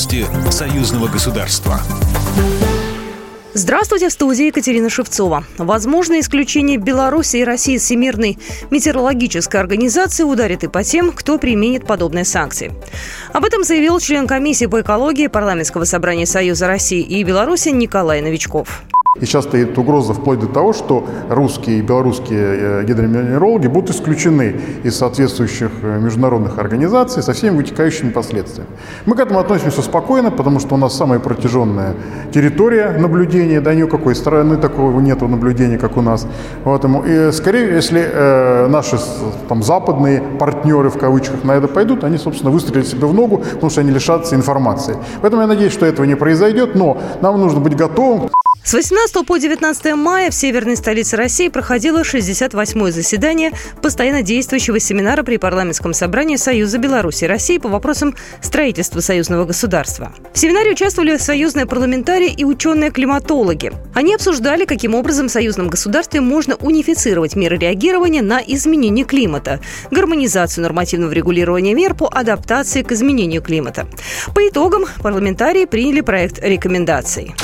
Новости союзного государства. Здравствуйте, в студии Екатерина Шевцова. Возможно, исключение Беларуси и России из Всемирной метеорологической организации ударит и по тем, кто применит подобные санкции. Об этом заявил член комиссии по экологии парламентского собрания Союза России и Беларуси Николай Новичков. И сейчас стоит угроза вплоть до того, что русские и белорусские э, гидрометеорологи будут исключены из соответствующих э, международных организаций со всеми вытекающими последствиями. Мы к этому относимся спокойно, потому что у нас самая протяженная территория наблюдения, да, ни у какой страны такого нет наблюдения, как у нас. Поэтому, и скорее, если э, наши там, западные партнеры, в кавычках, на это пойдут, они, собственно, выстрелят себе в ногу, потому что они лишатся информации. Поэтому я надеюсь, что этого не произойдет, но нам нужно быть готовым с 18 по 19 мая в северной столице России проходило 68-е заседание постоянно действующего семинара при парламентском собрании Союза Беларуси и России по вопросам строительства союзного государства. В семинаре участвовали союзные парламентарии и ученые-климатологи. Они обсуждали, каким образом в союзном государстве можно унифицировать меры реагирования на изменение климата, гармонизацию нормативного регулирования мер по адаптации к изменению климата. По итогам парламентарии приняли проект рекомендаций.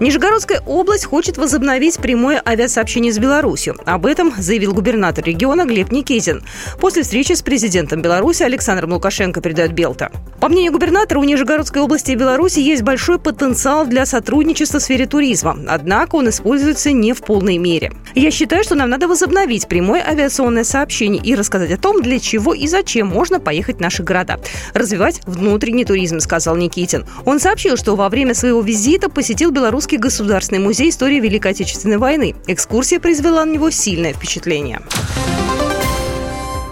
Нижегородская область хочет возобновить прямое авиасообщение с Беларусью. Об этом заявил губернатор региона Глеб Никитин. После встречи с президентом Беларуси Александром Лукашенко, передает Белта. По мнению губернатора, у Нижегородской области и Беларуси есть большой потенциал для сотрудничества в сфере туризма. Однако он используется не в полной мере. Я считаю, что нам надо возобновить прямое авиационное сообщение и рассказать о том, для чего и зачем можно поехать в наши города. Развивать внутренний туризм, сказал Никитин. Он сообщил, что во время своего визита посетил белорусский Московский государственный музей истории Великой Отечественной войны. Экскурсия произвела на него сильное впечатление.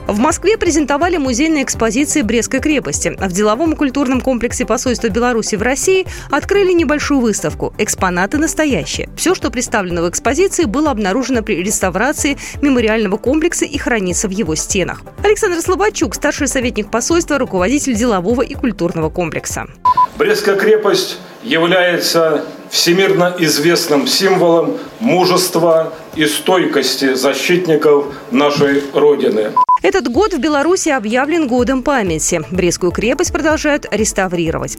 В Москве презентовали музейные экспозиции Брестской крепости. В деловом и культурном комплексе посольства Беларуси в России открыли небольшую выставку «Экспонаты настоящие». Все, что представлено в экспозиции, было обнаружено при реставрации мемориального комплекса и хранится в его стенах. Александр Слободчук, старший советник посольства, руководитель делового и культурного комплекса. Брестская крепость является всемирно известным символом мужества и стойкости защитников нашей Родины. Этот год в Беларуси объявлен годом памяти. Брестскую крепость продолжают реставрировать.